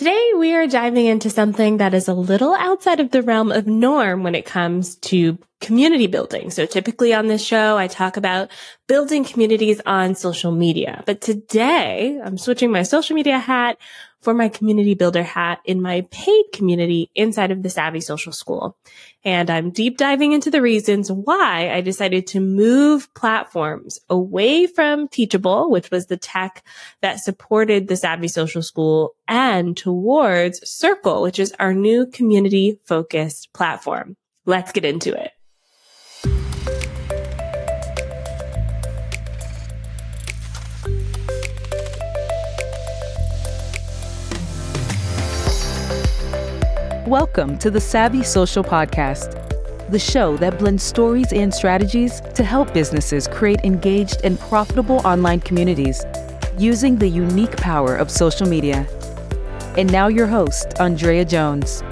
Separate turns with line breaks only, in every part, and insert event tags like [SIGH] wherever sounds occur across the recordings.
Today we are diving into something that is a little outside of the realm of norm when it comes to community building. So typically on this show, I talk about building communities on social media. But today I'm switching my social media hat for my community builder hat in my paid community inside of the Savvy Social School. And I'm deep diving into the reasons why I decided to move platforms away from Teachable, which was the tech that supported the Savvy Social School and towards Circle, which is our new community focused platform. Let's get into it.
Welcome to the Savvy Social Podcast, the show that blends stories and strategies to help businesses create engaged and profitable online communities using the unique power of social media. And now, your host, Andrea Jones.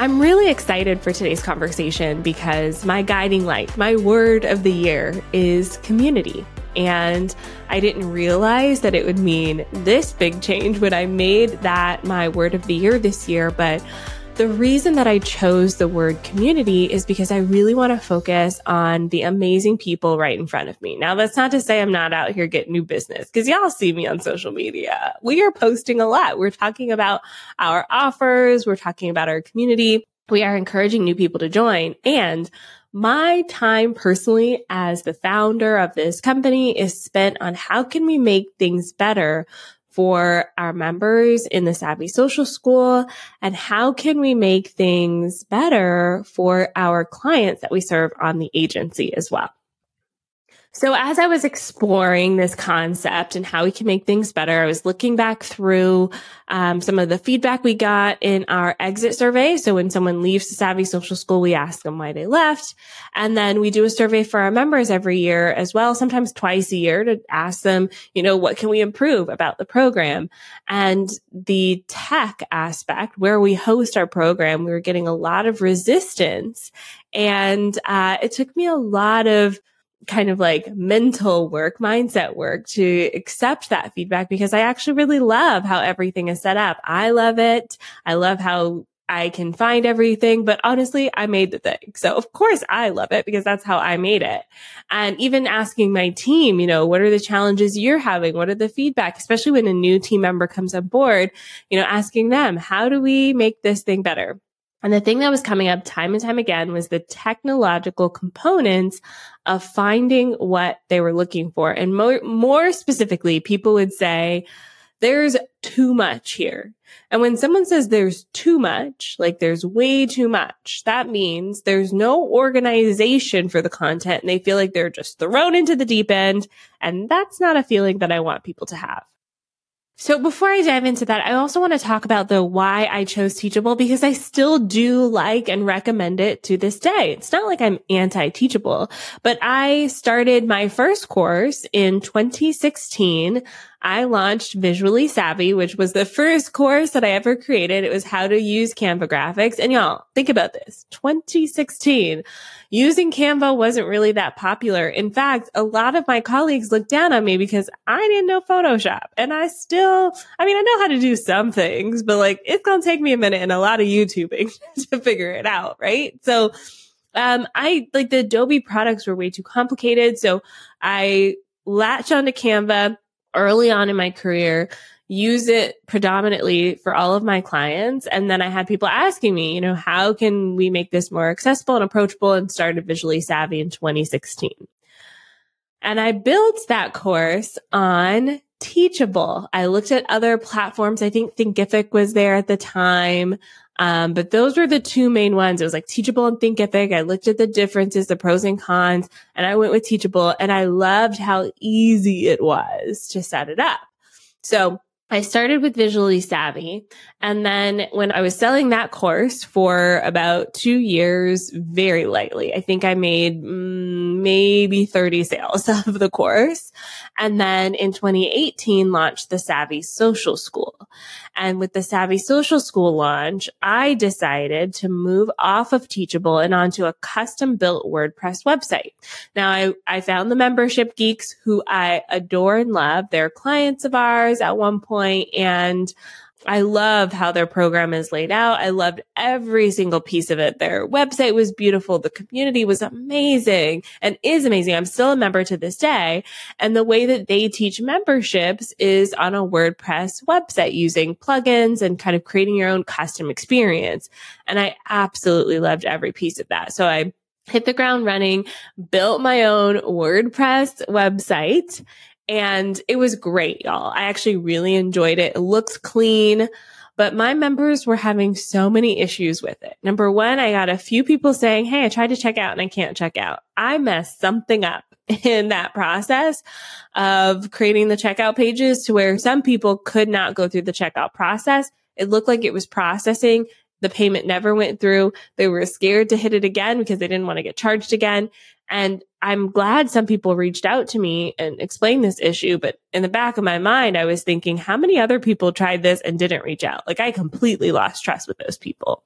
I'm really excited for today's conversation because my guiding light, my word of the year is community. And I didn't realize that it would mean this big change when I made that my word of the year this year. But the reason that I chose the word community is because I really want to focus on the amazing people right in front of me. Now, that's not to say I'm not out here getting new business because y'all see me on social media. We are posting a lot. We're talking about our offers. We're talking about our community. We are encouraging new people to join and my time personally as the founder of this company is spent on how can we make things better for our members in the Savvy Social School and how can we make things better for our clients that we serve on the agency as well. So as I was exploring this concept and how we can make things better, I was looking back through um, some of the feedback we got in our exit survey. So when someone leaves the Savvy Social School, we ask them why they left. And then we do a survey for our members every year as well, sometimes twice a year to ask them, you know, what can we improve about the program? And the tech aspect where we host our program, we were getting a lot of resistance. And uh, it took me a lot of kind of like mental work, mindset work to accept that feedback because I actually really love how everything is set up. I love it. I love how I can find everything, but honestly, I made the thing. So of course I love it because that's how I made it. And even asking my team, you know, what are the challenges you're having? What are the feedback, especially when a new team member comes on board, you know, asking them, how do we make this thing better? And the thing that was coming up time and time again was the technological components of finding what they were looking for. And more, more specifically, people would say, there's too much here. And when someone says there's too much, like there's way too much, that means there's no organization for the content and they feel like they're just thrown into the deep end. And that's not a feeling that I want people to have. So before I dive into that, I also want to talk about the why I chose Teachable because I still do like and recommend it to this day. It's not like I'm anti-Teachable, but I started my first course in 2016 I launched Visually Savvy, which was the first course that I ever created. It was how to use Canva graphics. And y'all, think about this. 2016, using Canva wasn't really that popular. In fact, a lot of my colleagues looked down on me because I didn't know Photoshop. And I still, I mean, I know how to do some things, but like it's going to take me a minute and a lot of YouTubing [LAUGHS] to figure it out. Right. So, um, I like the Adobe products were way too complicated. So I latched onto Canva early on in my career, use it predominantly for all of my clients. And then I had people asking me, you know, how can we make this more accessible and approachable and started Visually Savvy in 2016. And I built that course on Teachable. I looked at other platforms. I think Thinkific was there at the time. Um, but those were the two main ones. It was like Teachable and Thinkific. I looked at the differences, the pros and cons, and I went with Teachable and I loved how easy it was to set it up. So I started with Visually Savvy. And then when I was selling that course for about two years, very lightly, I think I made mm, maybe 30 sales [LAUGHS] of the course. And then in 2018 launched the Savvy Social School. And with the Savvy Social School launch, I decided to move off of Teachable and onto a custom built WordPress website. Now I, I found the membership geeks who I adore and love. They're clients of ours at one point and I love how their program is laid out. I loved every single piece of it. Their website was beautiful. The community was amazing and is amazing. I'm still a member to this day. And the way that they teach memberships is on a WordPress website using plugins and kind of creating your own custom experience. And I absolutely loved every piece of that. So I hit the ground running, built my own WordPress website and it was great, y'all. I actually really enjoyed it. It looks clean, but my members were having so many issues with it. Number one, I got a few people saying, Hey, I tried to check out and I can't check out. I messed something up [LAUGHS] in that process of creating the checkout pages to where some people could not go through the checkout process. It looked like it was processing. The payment never went through. They were scared to hit it again because they didn't want to get charged again. And I'm glad some people reached out to me and explained this issue. But in the back of my mind, I was thinking, how many other people tried this and didn't reach out? Like I completely lost trust with those people.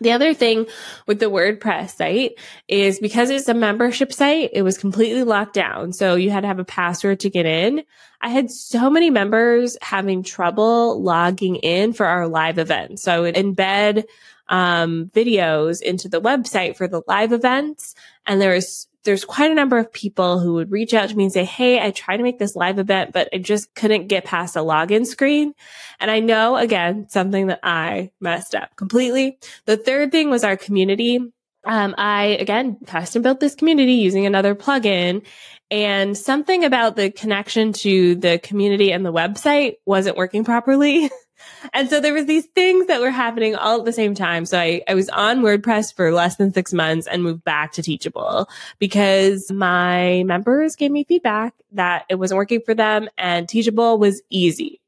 The other thing with the WordPress site is because it's a membership site, it was completely locked down. So you had to have a password to get in. I had so many members having trouble logging in for our live events. So I would embed um, videos into the website for the live events. And there's, there's quite a number of people who would reach out to me and say, Hey, I tried to make this live event, but I just couldn't get past the login screen. And I know again, something that I messed up completely. The third thing was our community. Um, I again custom built this community using another plugin and something about the connection to the community and the website wasn't working properly. [LAUGHS] And so there was these things that were happening all at the same time. So I, I was on WordPress for less than six months and moved back to Teachable because my members gave me feedback that it wasn't working for them and Teachable was easy.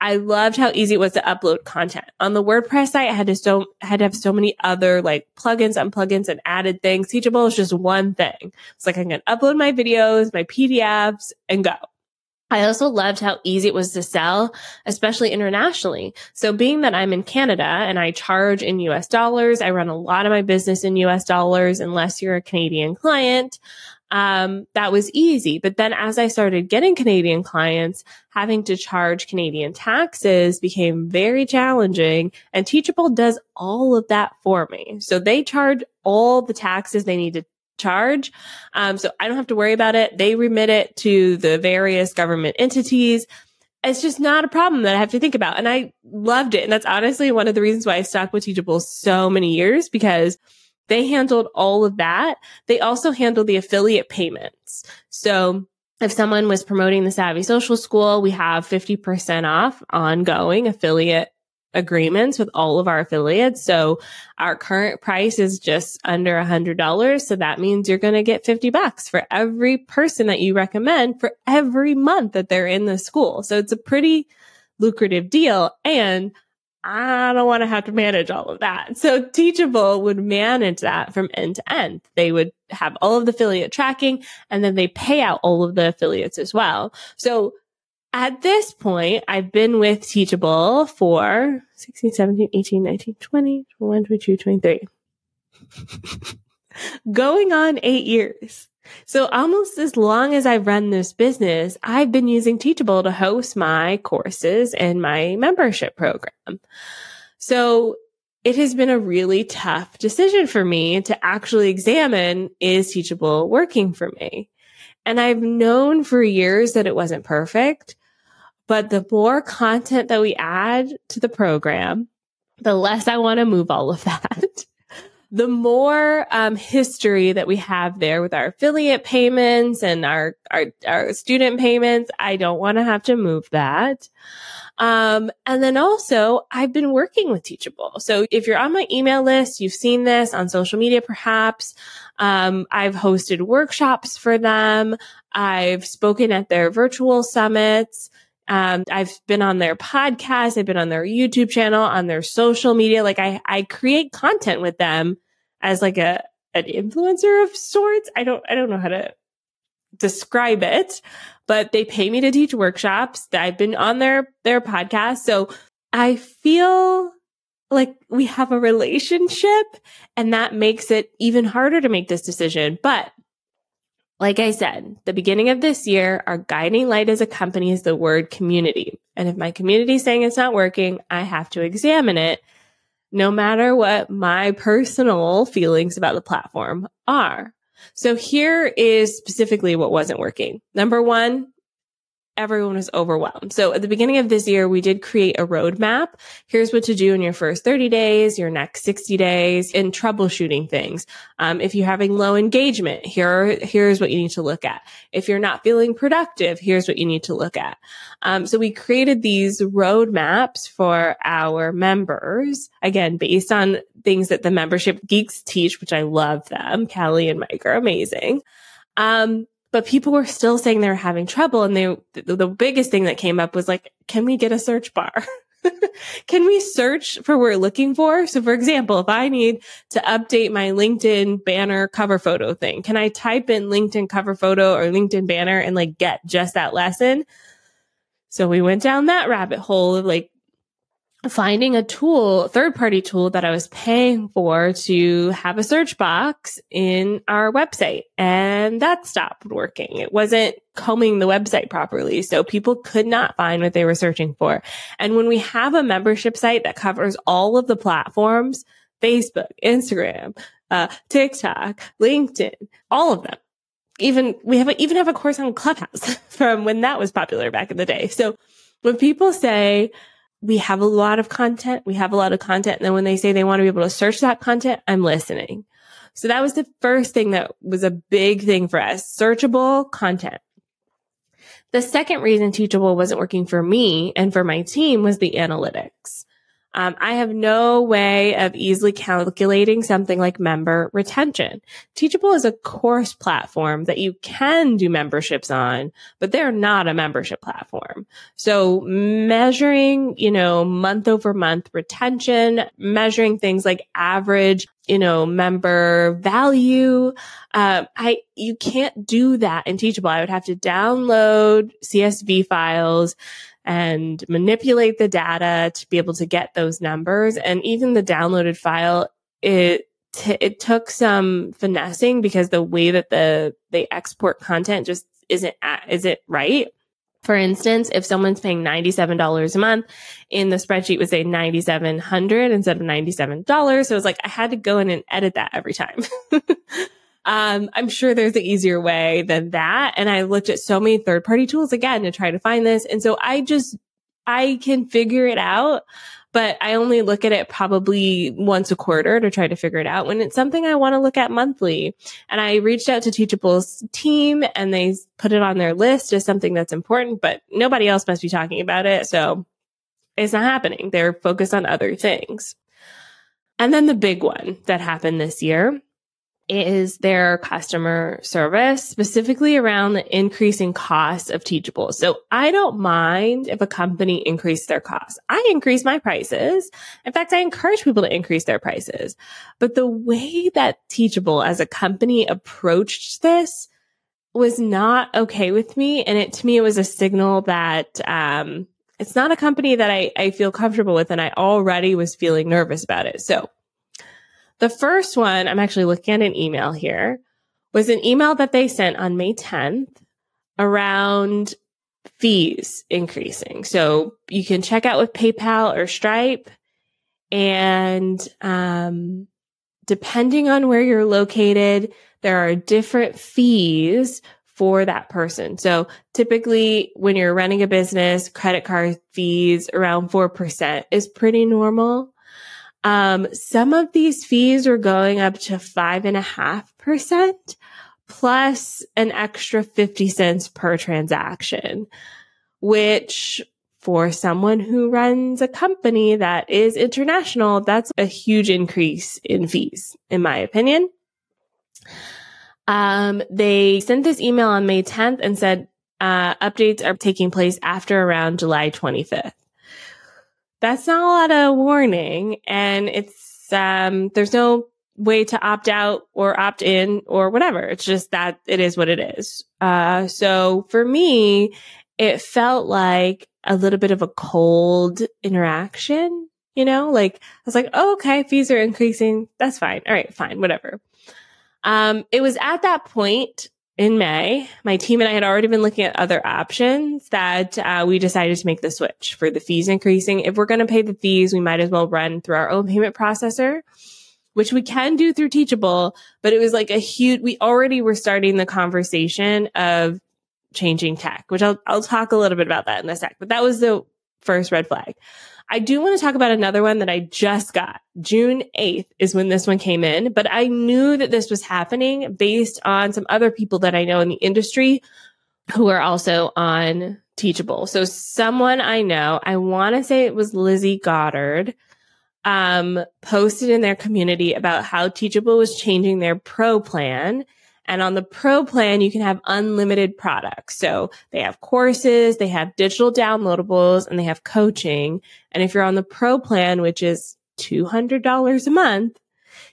I loved how easy it was to upload content. On the WordPress site, I had to so had to have so many other like plugins and plugins and added things. Teachable is just one thing. It's like I can upload my videos, my PDFs and go. I also loved how easy it was to sell, especially internationally. So being that I'm in Canada and I charge in US dollars, I run a lot of my business in US dollars unless you're a Canadian client. Um, that was easy. But then as I started getting Canadian clients, having to charge Canadian taxes became very challenging and Teachable does all of that for me. So they charge all the taxes they need to charge. Um, so I don't have to worry about it. They remit it to the various government entities. It's just not a problem that I have to think about. And I loved it. And that's honestly one of the reasons why I stuck with Teachable so many years because they handled all of that. They also handled the affiliate payments. So if someone was promoting the Savvy Social School, we have 50% off ongoing affiliate agreements with all of our affiliates. So our current price is just under a hundred dollars. So that means you're going to get 50 bucks for every person that you recommend for every month that they're in the school. So it's a pretty lucrative deal. And I don't want to have to manage all of that. So Teachable would manage that from end to end. They would have all of the affiliate tracking and then they pay out all of the affiliates as well. So at this point, I've been with Teachable for 16, 17, 18, 19, 20, 21, 22, 23. [LAUGHS] Going on eight years. So almost as long as I've run this business, I've been using Teachable to host my courses and my membership program. So it has been a really tough decision for me to actually examine is Teachable working for me? And I've known for years that it wasn't perfect, but the more content that we add to the program, the less I want to move all of that. [LAUGHS] the more um, history that we have there with our affiliate payments and our our, our student payments, I don't want to have to move that. Um, and then also, I've been working with Teachable. So if you're on my email list, you've seen this on social media, perhaps. Um, I've hosted workshops for them. I've spoken at their virtual summits. Um, I've been on their podcast. I've been on their YouTube channel, on their social media. Like I, I create content with them as like a, an influencer of sorts. I don't, I don't know how to describe it, but they pay me to teach workshops. I've been on their, their podcast. So I feel like we have a relationship and that makes it even harder to make this decision. But like I said, the beginning of this year, our guiding light as a company is the word community. And if my community is saying it's not working, I have to examine it no matter what my personal feelings about the platform are. So here is specifically what wasn't working. Number one, everyone was overwhelmed. So at the beginning of this year, we did create a roadmap. Here's what to do in your first 30 days, your next 60 days in troubleshooting things. Um, if you're having low engagement, here, here's what you need to look at. If you're not feeling productive, here's what you need to look at. Um, so we created these roadmaps for our members, again, based on things that the membership geeks teach, which I love them. Callie and Mike are amazing. Um, but people were still saying they were having trouble. And they, the, the biggest thing that came up was like, can we get a search bar? [LAUGHS] can we search for what we're looking for? So for example, if I need to update my LinkedIn banner cover photo thing, can I type in LinkedIn cover photo or LinkedIn banner and like get just that lesson? So we went down that rabbit hole of like finding a tool, third party tool that I was paying for to have a search box in our website. And that stopped working. It wasn't combing the website properly. So people could not find what they were searching for. And when we have a membership site that covers all of the platforms, Facebook, Instagram, uh, TikTok, LinkedIn, all of them. Even we have a, even have a course on Clubhouse [LAUGHS] from when that was popular back in the day. So when people say, we have a lot of content. We have a lot of content. And then when they say they want to be able to search that content, I'm listening. So that was the first thing that was a big thing for us. Searchable content. The second reason Teachable wasn't working for me and for my team was the analytics. Um, I have no way of easily calculating something like member retention. Teachable is a course platform that you can do memberships on, but they're not a membership platform. So measuring, you know, month over month retention, measuring things like average you know, member value. Um, I, you can't do that in Teachable. I would have to download CSV files and manipulate the data to be able to get those numbers. And even the downloaded file, it, t- it took some finessing because the way that the, they export content just isn't, is it right? For instance, if someone's paying $97 a month in the spreadsheet would say 9,700 instead of $97. So it was like, I had to go in and edit that every time. [LAUGHS] um, I'm sure there's an easier way than that. And I looked at so many third party tools again to try to find this. And so I just, I can figure it out but I only look at it probably once a quarter to try to figure it out when it's something I want to look at monthly. And I reached out to Teachable's team and they put it on their list as something that's important, but nobody else must be talking about it. So it's not happening. They're focused on other things. And then the big one that happened this year is their customer service, specifically around the increasing cost of Teachable. So I don't mind if a company increase their costs. I increase my prices. In fact, I encourage people to increase their prices. But the way that Teachable as a company approached this was not okay with me. And it, to me, it was a signal that, um, it's not a company that I, I feel comfortable with. And I already was feeling nervous about it. So the first one, I'm actually looking at an email here, was an email that they sent on May 10th around fees increasing. So you can check out with PayPal or Stripe and, um, depending on where you're located, there are different fees for that person. So typically when you're running a business, credit card fees around 4% is pretty normal. Um, some of these fees are going up to five and a half percent plus an extra 50 cents per transaction, which for someone who runs a company that is international, that's a huge increase in fees, in my opinion. Um, they sent this email on May 10th and said, uh, updates are taking place after around July 25th that's not a lot of warning. And it's, um, there's no way to opt out or opt in or whatever. It's just that it is what it is. Uh, so for me, it felt like a little bit of a cold interaction, you know, like I was like, oh, okay, fees are increasing. That's fine. All right, fine, whatever. Um, it was at that point in May, my team and I had already been looking at other options that uh, we decided to make the switch for the fees increasing. If we're going to pay the fees, we might as well run through our own payment processor, which we can do through Teachable. But it was like a huge, we already were starting the conversation of changing tech, which I'll, I'll talk a little bit about that in a sec. But that was the first red flag. I do want to talk about another one that I just got. June 8th is when this one came in, but I knew that this was happening based on some other people that I know in the industry who are also on Teachable. So someone I know, I want to say it was Lizzie Goddard, um, posted in their community about how Teachable was changing their pro plan and on the pro plan, you can have unlimited products. So they have courses, they have digital downloadables, and they have coaching. And if you're on the pro plan, which is $200 a month,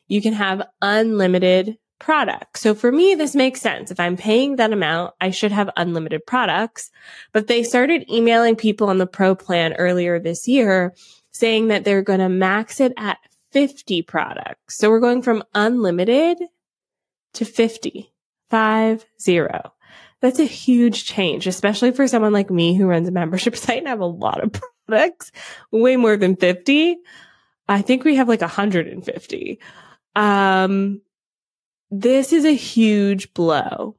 you can have unlimited products. So for me, this makes sense. If I'm paying that amount, I should have unlimited products. But they started emailing people on the pro plan earlier this year saying that they're going to max it at 50 products. So we're going from unlimited to 50, five, zero. That's a huge change, especially for someone like me who runs a membership [LAUGHS] site and have a lot of products, way more than 50. I think we have like 150. Um, this is a huge blow.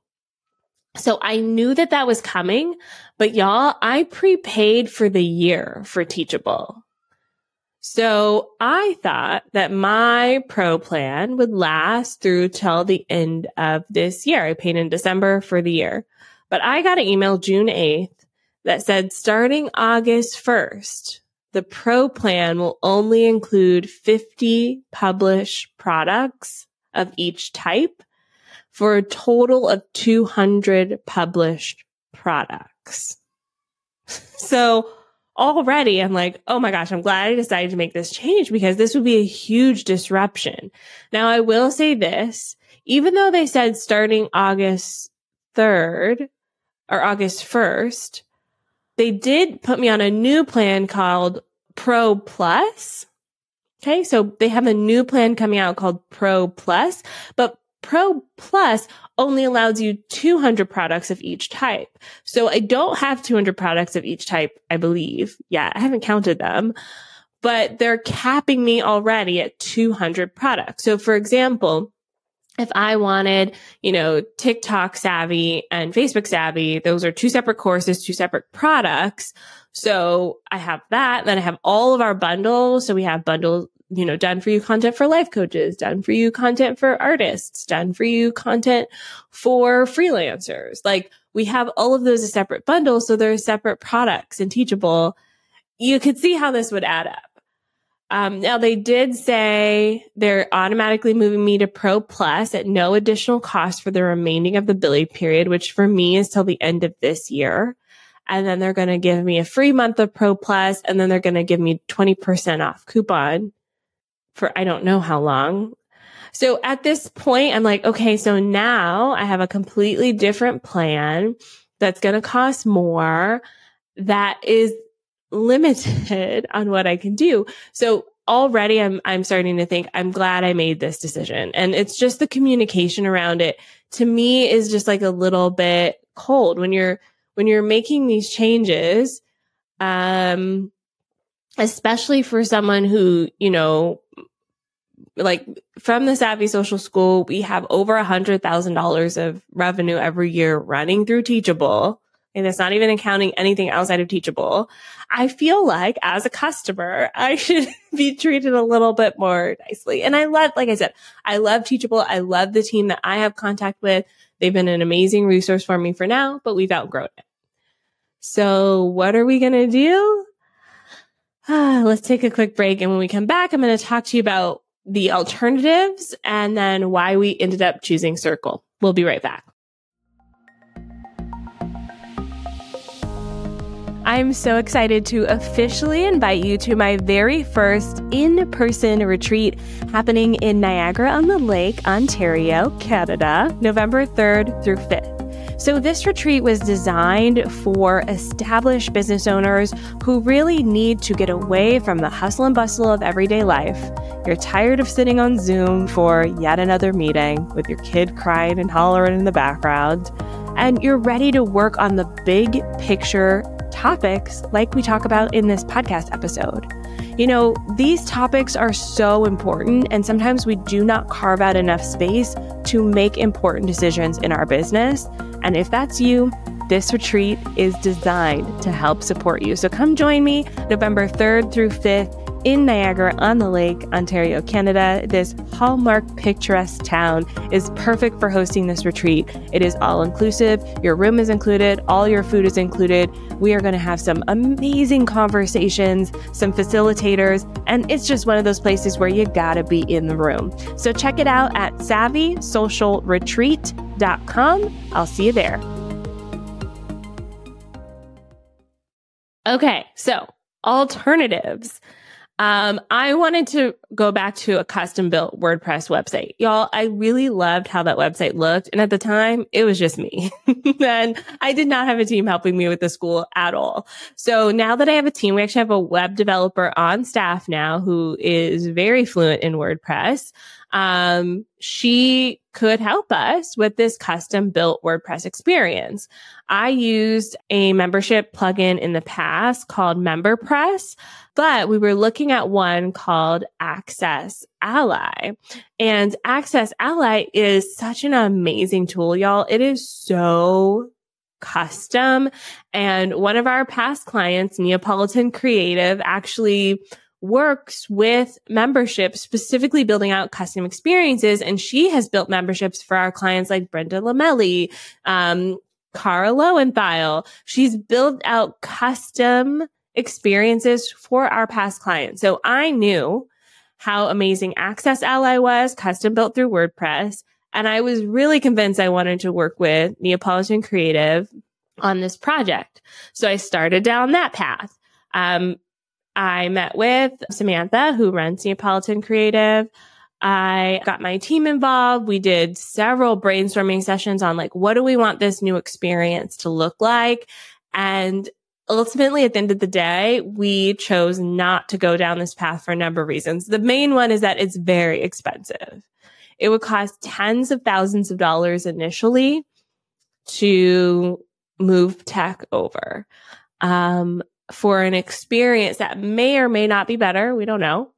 So I knew that that was coming, but y'all, I prepaid for the year for Teachable. So I thought that my pro plan would last through till the end of this year. I paid in December for the year, but I got an email June 8th that said starting August 1st, the pro plan will only include 50 published products of each type for a total of 200 published products. [LAUGHS] So already I'm like, oh my gosh, I'm glad I decided to make this change because this would be a huge disruption. Now I will say this, even though they said starting August 3rd or August 1st, they did put me on a new plan called Pro Plus. Okay. So they have a new plan coming out called Pro Plus, but Pro Plus only allows you 200 products of each type. So I don't have 200 products of each type, I believe. Yeah, I haven't counted them, but they're capping me already at 200 products. So for example, if I wanted, you know, TikTok savvy and Facebook savvy, those are two separate courses, two separate products. So I have that. Then I have all of our bundles. So we have bundles you know, done for you content for life coaches, done for you content for artists, done for you content for freelancers. Like we have all of those as separate bundles. So they're separate products and teachable. You could see how this would add up. Um, now they did say they're automatically moving me to Pro Plus at no additional cost for the remaining of the billing period, which for me is till the end of this year. And then they're going to give me a free month of Pro Plus and then they're going to give me 20% off coupon for I don't know how long. So at this point, I'm like, okay, so now I have a completely different plan that's going to cost more that is limited [LAUGHS] on what I can do. So already I'm, I'm starting to think I'm glad I made this decision. And it's just the communication around it to me is just like a little bit cold when you're, when you're making these changes. Um, especially for someone who, you know, like from the Savvy Social School, we have over a hundred thousand dollars of revenue every year running through Teachable. And it's not even accounting anything outside of Teachable. I feel like as a customer, [LAUGHS] I should be treated a little bit more nicely. And I love, like I said, I love Teachable. I love the team that I have contact with. They've been an amazing resource for me for now, but we've outgrown it. So what are we going to do? [SIGHS] Let's take a quick break. And when we come back, I'm going to talk to you about the alternatives and then why we ended up choosing Circle. We'll be right back. I'm so excited to officially invite you to my very first in person retreat happening in Niagara on the Lake, Ontario, Canada, November 3rd through 5th. So, this retreat was designed for established business owners who really need to get away from the hustle and bustle of everyday life. You're tired of sitting on Zoom for yet another meeting with your kid crying and hollering in the background, and you're ready to work on the big picture topics like we talk about in this podcast episode. You know, these topics are so important, and sometimes we do not carve out enough space to make important decisions in our business. And if that's you, this retreat is designed to help support you. So come join me November 3rd through 5th in Niagara on the Lake, Ontario, Canada. This hallmark picturesque town is perfect for hosting this retreat. It is all inclusive, your room is included, all your food is included. We are going to have some amazing conversations, some facilitators, and it's just one of those places where you gotta be in the room. So check it out at savvysocialretreat.com. I'll see you there. Okay, so alternatives. Um, I wanted to go back to a custom built WordPress website. Y'all, I really loved how that website looked. And at the time, it was just me. [LAUGHS] and I did not have a team helping me with the school at all. So now that I have a team, we actually have a web developer on staff now who is very fluent in WordPress. Um, she could help us with this custom built WordPress experience. I used a membership plugin in the past called MemberPress. But we were looking at one called Access Ally. And Access Ally is such an amazing tool, y'all. It is so custom. And one of our past clients, Neapolitan Creative, actually works with memberships, specifically building out custom experiences. And she has built memberships for our clients like Brenda Lamelli, um, Cara Lowenthal. She's built out custom experiences for our past clients. So I knew how amazing Access Ally was, custom built through WordPress. And I was really convinced I wanted to work with Neapolitan Creative on this project. So I started down that path. Um, I met with Samantha, who runs Neapolitan Creative. I got my team involved. We did several brainstorming sessions on like, what do we want this new experience to look like? And ultimately at the end of the day, we chose not to go down this path for a number of reasons. The main one is that it's very expensive. It would cost tens of thousands of dollars initially to move tech over. Um, for an experience that may or may not be better. We don't know.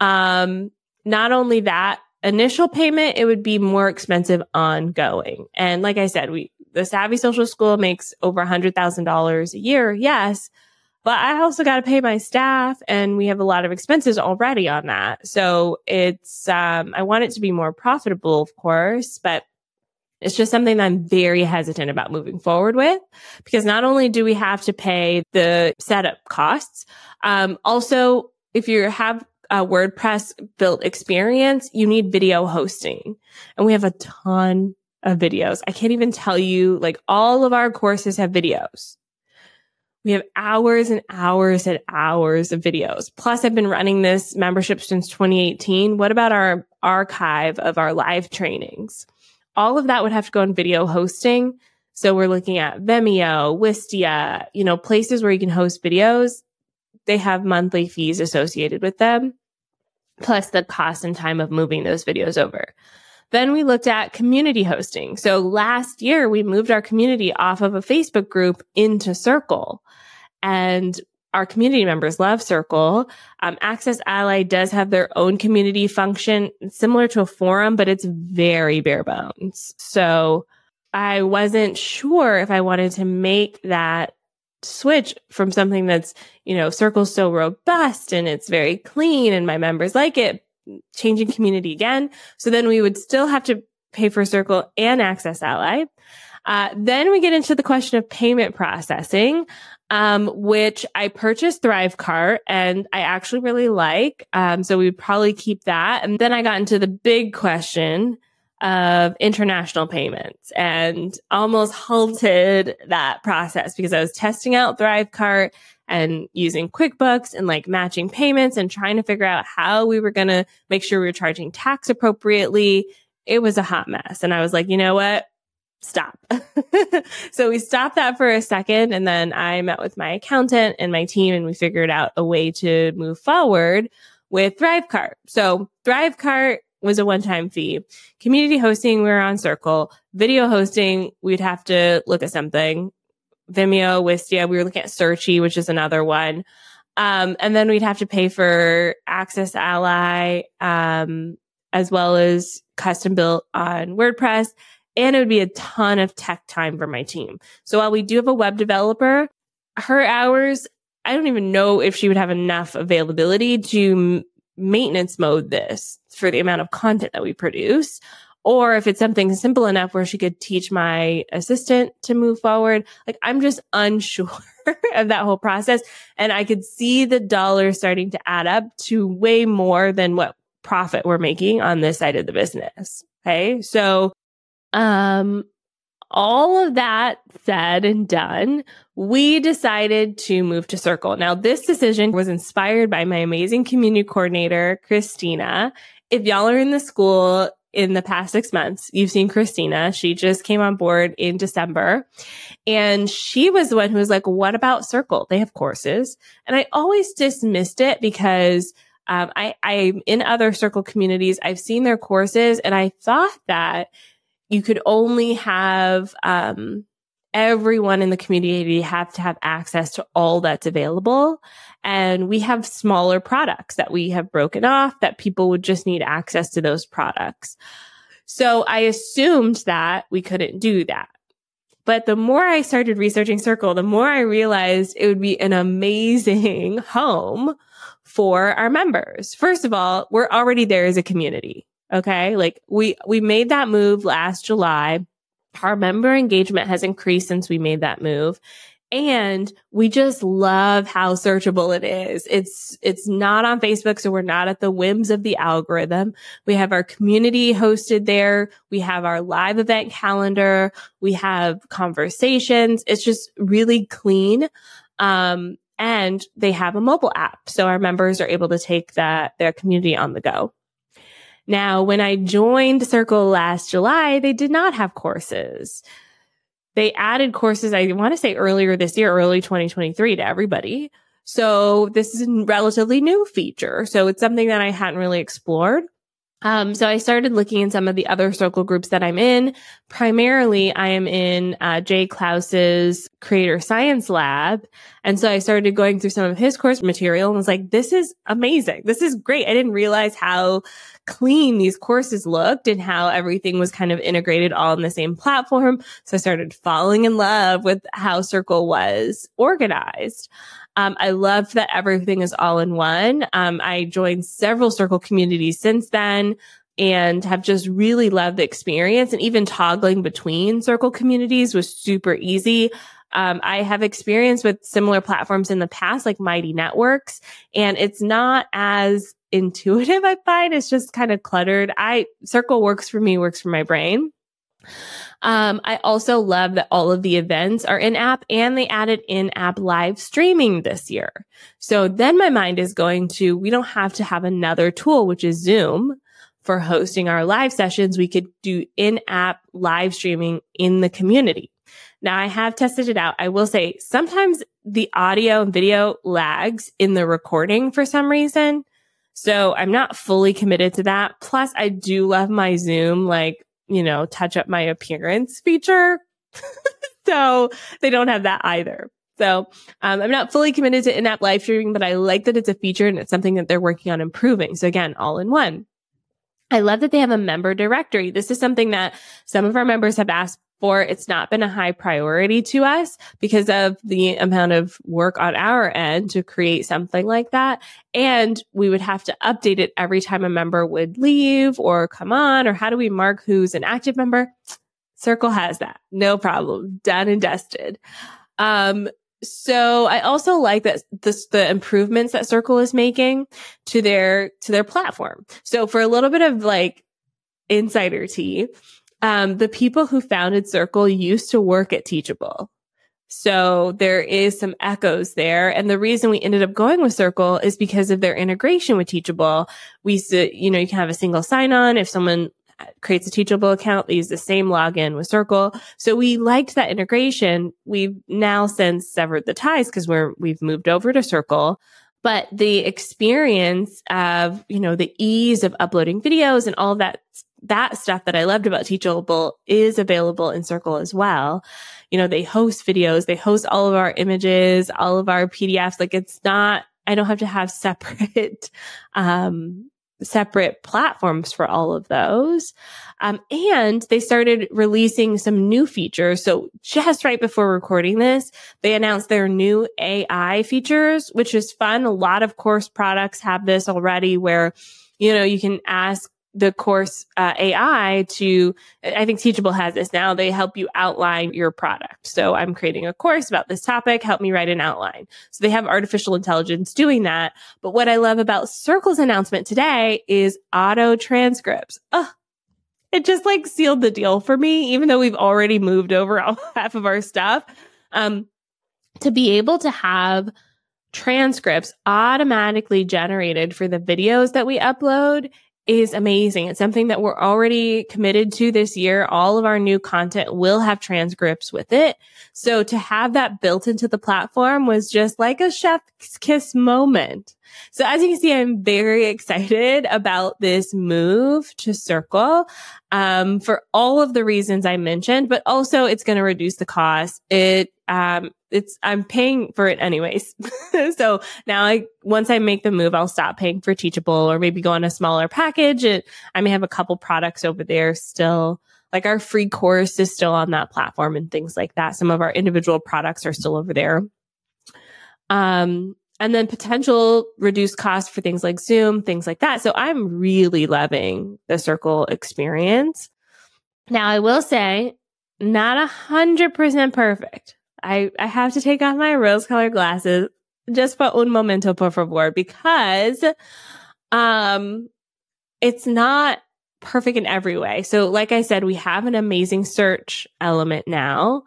Um, not only that, initial payment, it would be more expensive ongoing. And like I said, we, the Savvy Social School makes over a hundred thousand dollars a year. Yes. But I also got to pay my staff and we have a lot of expenses already on that. So it's, um, I want it to be more profitable, of course, but it's just something that I'm very hesitant about moving forward with because not only do we have to pay the setup costs, um, also if you have a WordPress built experience, you need video hosting and we have a ton of videos. I can't even tell you, like all of our courses have videos. We have hours and hours and hours of videos. Plus, I've been running this membership since 2018. What about our archive of our live trainings? All of that would have to go in video hosting. So we're looking at Vimeo, Wistia, you know, places where you can host videos. They have monthly fees associated with them, plus the cost and time of moving those videos over. Then we looked at community hosting. So last year we moved our community off of a Facebook group into Circle and our community members love Circle. Um, Access Ally does have their own community function similar to a forum, but it's very bare bones. So I wasn't sure if I wanted to make that switch from something that's, you know, Circle's so robust and it's very clean and my members like it changing community again. So then we would still have to pay for Circle and Access Ally. Uh, then we get into the question of payment processing, um, which I purchased Thrivecart and I actually really like. Um, so we would probably keep that. And then I got into the big question of international payments and almost halted that process because I was testing out Thrivecart and using QuickBooks and like matching payments and trying to figure out how we were going to make sure we were charging tax appropriately. It was a hot mess. And I was like, you know what? Stop. [LAUGHS] so we stopped that for a second. And then I met with my accountant and my team and we figured out a way to move forward with Thrivecart. So Thrivecart was a one-time fee. Community hosting, we were on Circle. Video hosting, we'd have to look at something. Vimeo, Wistia, we were looking at Searchie, which is another one. Um, and then we'd have to pay for Access Ally, um, as well as custom built on WordPress. And it would be a ton of tech time for my team. So while we do have a web developer, her hours, I don't even know if she would have enough availability to maintenance mode this for the amount of content that we produce. Or if it's something simple enough where she could teach my assistant to move forward. Like I'm just [LAUGHS] unsure of that whole process. And I could see the dollars starting to add up to way more than what profit we're making on this side of the business. Okay. So, um, all of that said and done, we decided to move to Circle. Now, this decision was inspired by my amazing community coordinator, Christina. If y'all are in the school in the past six months, you've seen Christina. She just came on board in December and she was the one who was like, what about Circle? They have courses. And I always dismissed it because um, I, I'm in other Circle communities. I've seen their courses and I thought that you could only have um, everyone in the community have to have access to all that's available. And we have smaller products that we have broken off that people would just need access to those products. So I assumed that we couldn't do that. But the more I started researching Circle, the more I realized it would be an amazing [LAUGHS] home for our members. First of all, we're already there as a community. Okay. Like we, we made that move last July. Our member engagement has increased since we made that move. And we just love how searchable it is. It's, it's not on Facebook. So we're not at the whims of the algorithm. We have our community hosted there. We have our live event calendar. We have conversations. It's just really clean. Um, and they have a mobile app. So our members are able to take that, their community on the go. Now, when I joined Circle last July, they did not have courses. They added courses, I want to say earlier this year, early 2023 to everybody. So this is a relatively new feature. So it's something that I hadn't really explored. Um, so I started looking in some of the other circle groups that I'm in. Primarily, I am in uh, Jay Clouse's Creator Science Lab, and so I started going through some of his course material and was like, "This is amazing. This is great." I didn't realize how clean these courses looked and how everything was kind of integrated all in the same platform. So I started falling in love with how Circle was organized. Um, I love that everything is all in one. Um, I joined several Circle communities since then and have just really loved the experience and even toggling between circle communities was super easy. Um, I have experience with similar platforms in the past, like Mighty Networks, and it's not as intuitive, I find. It's just kind of cluttered. I circle works for me, works for my brain. Um, I also love that all of the events are in app and they added in app live streaming this year. So then my mind is going to, we don't have to have another tool, which is Zoom for hosting our live sessions. We could do in app live streaming in the community. Now I have tested it out. I will say sometimes the audio and video lags in the recording for some reason. So I'm not fully committed to that. Plus, I do love my Zoom, like, you know, touch up my appearance feature. [LAUGHS] so they don't have that either. So um, I'm not fully committed to in-app live streaming, but I like that it's a feature and it's something that they're working on improving. So again, all in one. I love that they have a member directory. This is something that some of our members have asked for. It's not been a high priority to us because of the amount of work on our end to create something like that. And we would have to update it every time a member would leave or come on, or how do we mark who's an active member? Circle has that. No problem. Done and dusted. Um, so I also like that this, the improvements that Circle is making to their, to their platform. So for a little bit of like insider tea. Um, the people who founded Circle used to work at Teachable. So there is some echoes there. And the reason we ended up going with Circle is because of their integration with Teachable. We, you know, you can have a single sign on. If someone creates a teachable account. They use the same login with Circle. So we liked that integration. We've now since severed the ties because we're, we've moved over to Circle. But the experience of, you know, the ease of uploading videos and all that, that stuff that I loved about Teachable is available in Circle as well. You know, they host videos, they host all of our images, all of our PDFs. Like it's not, I don't have to have [LAUGHS] separate, um, separate platforms for all of those. Um, and they started releasing some new features. So just right before recording this, they announced their new AI features, which is fun. A lot of course products have this already where, you know, you can ask the course uh, AI to, I think Teachable has this now. They help you outline your product. So I'm creating a course about this topic. Help me write an outline. So they have artificial intelligence doing that. But what I love about Circle's announcement today is auto transcripts. Oh, it just like sealed the deal for me, even though we've already moved over [LAUGHS] half of our stuff. Um, to be able to have transcripts automatically generated for the videos that we upload is amazing. It's something that we're already committed to this year. All of our new content will have transcripts with it. So to have that built into the platform was just like a chef's kiss moment. So as you can see, I'm very [LAUGHS] excited about this move to Circle um, for all of the reasons I mentioned, but also it's going to reduce the cost. It um, it's I'm paying for it anyways. [LAUGHS] so now I once I make the move, I'll stop paying for Teachable or maybe go on a smaller package. And I may have a couple products over there still. Like our free course is still on that platform and things like that. Some of our individual products are still over there. Um, and then potential reduced cost for things like Zoom, things like that. So I'm really loving the circle experience. Now I will say not a hundred percent perfect. I, I have to take off my rose colored glasses just for un momento, por favor, because, um, it's not perfect in every way. So, like I said, we have an amazing search element now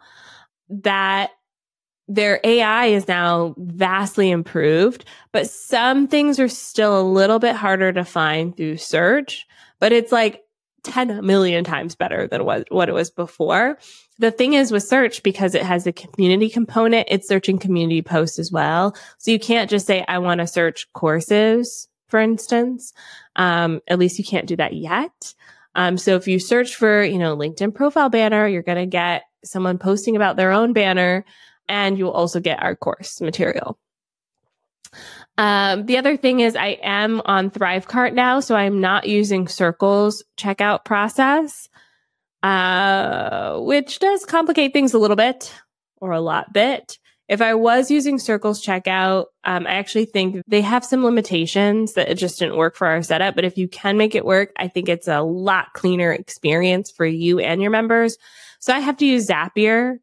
that their AI is now vastly improved, but some things are still a little bit harder to find through search, but it's like 10 million times better than what, what it was before. The thing is with search, because it has a community component, it's searching community posts as well. So you can't just say, I want to search courses, for instance. Um, at least you can't do that yet. Um, so if you search for, you know, LinkedIn profile banner, you're going to get someone posting about their own banner and you'll also get our course material. Um, the other thing is I am on Thrivecart now, so I'm not using Circle's checkout process, uh, which does complicate things a little bit or a lot bit. If I was using Circle's checkout, um, I actually think they have some limitations that it just didn't work for our setup. But if you can make it work, I think it's a lot cleaner experience for you and your members. So I have to use Zapier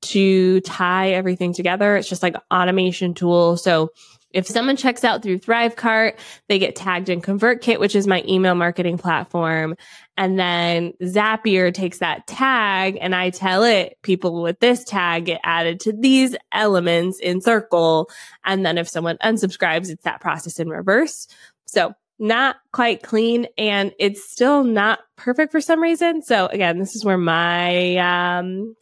to tie everything together. It's just like automation tool. So if someone checks out through Thrivecart, they get tagged in ConvertKit, which is my email marketing platform. And then Zapier takes that tag and I tell it people with this tag get added to these elements in Circle. And then if someone unsubscribes, it's that process in reverse. So not quite clean and it's still not perfect for some reason. So again, this is where my, um,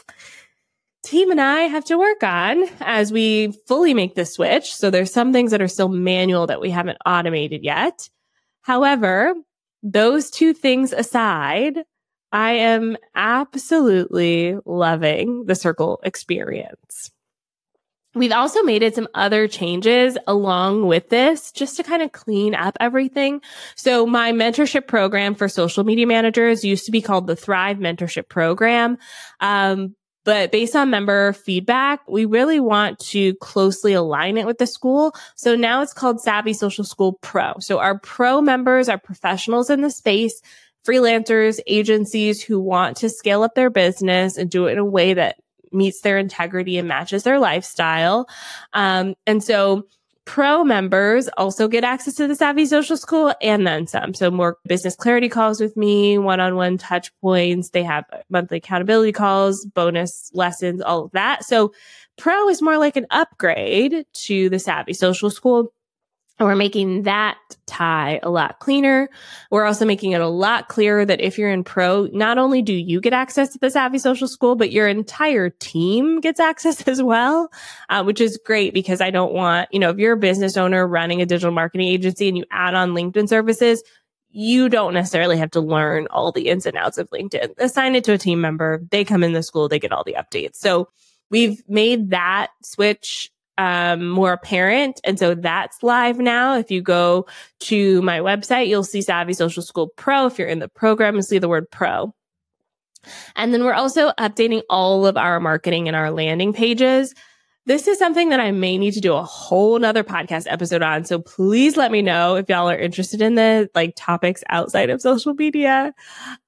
team and I have to work on as we fully make the switch. So there's some things that are still manual that we haven't automated yet. However, those two things aside, I am absolutely loving the circle experience. We've also made it some other changes along with this just to kind of clean up everything. So my mentorship program for social media managers used to be called the Thrive Mentorship Program. Um, but based on member feedback, we really want to closely align it with the school. So now it's called Savvy Social School Pro. So our pro members are professionals in the space, freelancers, agencies who want to scale up their business and do it in a way that meets their integrity and matches their lifestyle. Um, and so Pro members also get access to the Savvy Social School and then some. So more business clarity calls with me, one-on-one touch points. They have monthly accountability calls, bonus lessons, all of that. So Pro is more like an upgrade to the Savvy Social School. And we're making that tie a lot cleaner. We're also making it a lot clearer that if you're in pro, not only do you get access to the Savvy Social School, but your entire team gets access [LAUGHS] as well, uh, which is great because I don't want, you know, if you're a business owner running a digital marketing agency and you add on LinkedIn services, you don't necessarily have to learn all the ins and outs of LinkedIn. Assign it to a team member. They come in the school, they get all the updates. So we've made that switch um, more apparent. And so that's live now. If you go to my website, you'll see Savvy Social School Pro. If you're in the program, you'll see the word pro. And then we're also updating all of our marketing and our landing pages. This is something that I may need to do a whole nother podcast episode on. So please let me know if y'all are interested in the like topics outside of social media.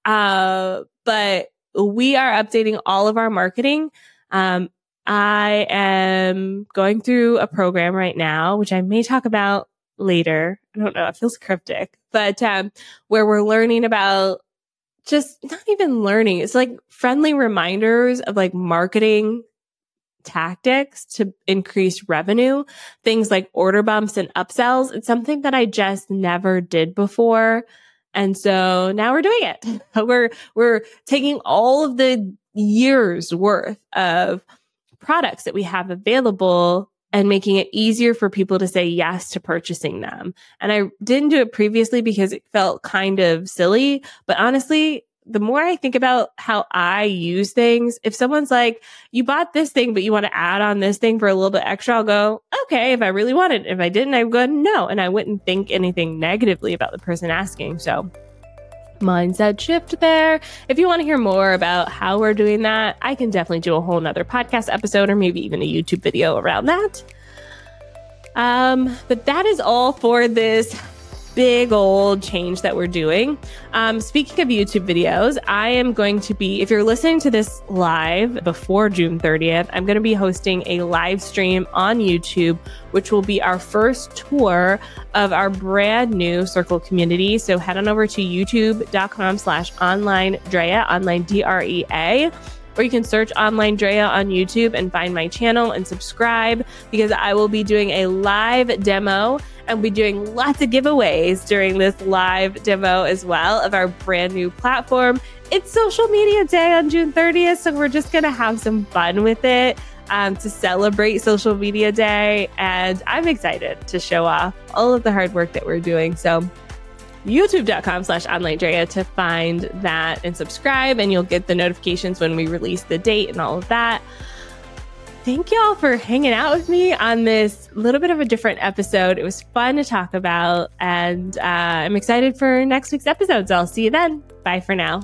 Uh, but we are updating all of our marketing. Um, I am going through a program right now, which I may talk about later. I don't know. It feels cryptic, but, um, where we're learning about just not even learning. It's like friendly reminders of like marketing tactics to increase revenue, things like order bumps and upsells. It's something that I just never did before. And so now we're doing it. [LAUGHS] we're, we're taking all of the years worth of products that we have available and making it easier for people to say yes to purchasing them. And I didn't do it previously because it felt kind of silly, but honestly, the more I think about how I use things, if someone's like, you bought this thing, but you want to add on this thing for a little bit extra, I'll go, okay, if I really want it. If I didn't, I would go, no. And I wouldn't think anything negatively about the person asking. So mindset shift there. If you want to hear more about how we're doing that, I can definitely do a whole nother podcast episode or maybe even a YouTube video around that. Um, but that is all for this big old change that we're doing. Um, speaking of YouTube videos, I am going to be, if you're listening to this live before June 30th, I'm going to be hosting a live stream on YouTube, which will be our first tour of our brand new circle community. So head on over to youtube.com slash online Drea, online D R E A or you can search online Drea on YouTube and find my channel and subscribe because I will be doing a live demo and be doing lots of giveaways during this live demo as well of our brand new platform. It's social media day on June 30th, so we're just going to have some fun with it. Um, to celebrate social media day. And I'm excited to show off all of the hard work that we're doing. So youtube.com slash online to find that and subscribe and you'll get the notifications when we release the date and all of that. Thank y'all for hanging out with me on this little bit of a different episode. It was fun to talk about and uh, I'm excited for next week's episodes. I'll see you then. Bye for now.